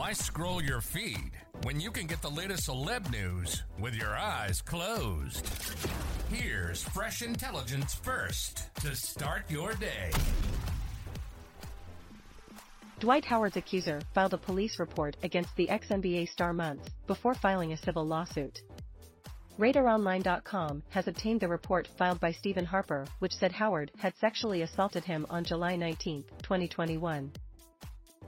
Why scroll your feed when you can get the latest celeb news with your eyes closed? Here's fresh intelligence first to start your day. Dwight Howard's accuser filed a police report against the ex-NBA star months before filing a civil lawsuit. RadarOnline.com has obtained the report filed by Stephen Harper, which said Howard had sexually assaulted him on July 19, 2021.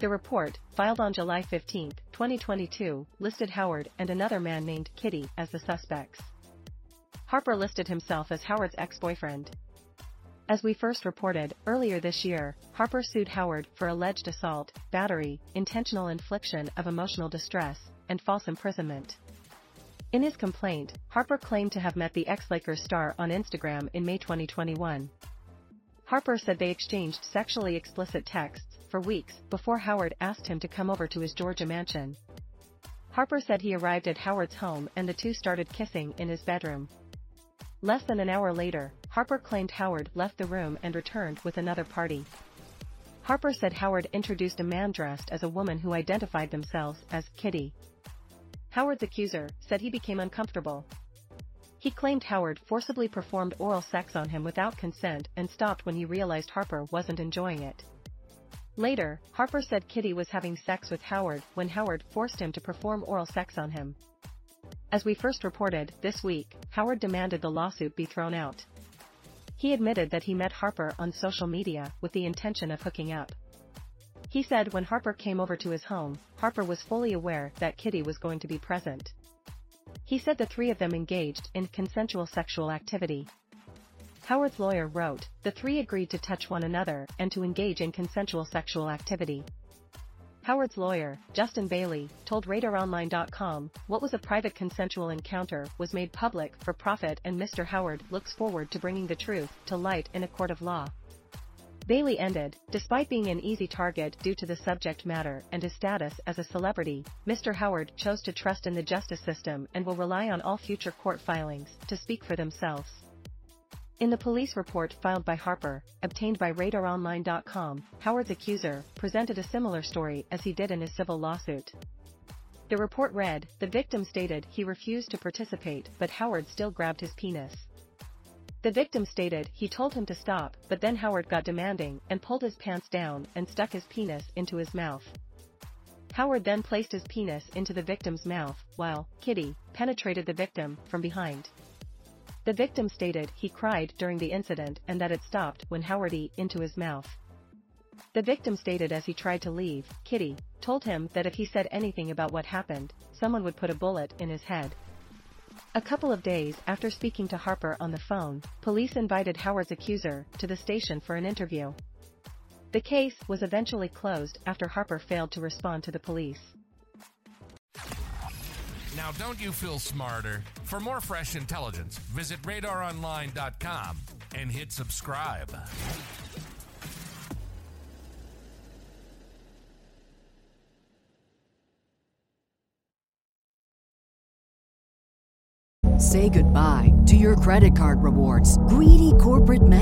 The report, filed on July 15, 2022, listed Howard and another man named Kitty as the suspects. Harper listed himself as Howard's ex-boyfriend. As we first reported, earlier this year, Harper sued Howard for alleged assault, battery, intentional infliction of emotional distress, and false imprisonment. In his complaint, Harper claimed to have met the ex-Lakers star on Instagram in May 2021. Harper said they exchanged sexually explicit texts for weeks before Howard asked him to come over to his Georgia mansion. Harper said he arrived at Howard's home and the two started kissing in his bedroom. Less than an hour later, Harper claimed Howard left the room and returned with another party. Harper said Howard introduced a man dressed as a woman who identified themselves as Kitty. Howard's accuser said he became uncomfortable he claimed Howard forcibly performed oral sex on him without consent and stopped when he realized Harper wasn't enjoying it. Later, Harper said Kitty was having sex with Howard when Howard forced him to perform oral sex on him. As we first reported, this week, Howard demanded the lawsuit be thrown out. He admitted that he met Harper on social media with the intention of hooking up. He said when Harper came over to his home, Harper was fully aware that Kitty was going to be present. He said the three of them engaged in consensual sexual activity. Howard's lawyer wrote, the three agreed to touch one another and to engage in consensual sexual activity. Howard's lawyer, Justin Bailey, told RadarOnline.com, what was a private consensual encounter was made public for profit and Mr. Howard looks forward to bringing the truth to light in a court of law. Bailey ended, despite being an easy target due to the subject matter and his status as a celebrity, Mr. Howard chose to trust in the justice system and will rely on all future court filings to speak for themselves. In the police report filed by Harper, obtained by RadarOnline.com, Howard's accuser presented a similar story as he did in his civil lawsuit. The report read, the victim stated he refused to participate but Howard still grabbed his penis. The victim stated he told him to stop, but then Howard got demanding and pulled his pants down and stuck his penis into his mouth. Howard then placed his penis into the victim's mouth, while Kitty penetrated the victim from behind. The victim stated he cried during the incident and that it stopped when Howard ate into his mouth. The victim stated as he tried to leave, Kitty told him that if he said anything about what happened, someone would put a bullet in his head. A couple of days after speaking to Harper on the phone, police invited Howard's accuser to the station for an interview. The case was eventually closed after Harper failed to respond to the police. Now, don't you feel smarter? For more fresh intelligence, visit radaronline.com and hit subscribe. Say goodbye to your credit card rewards. Greedy corporate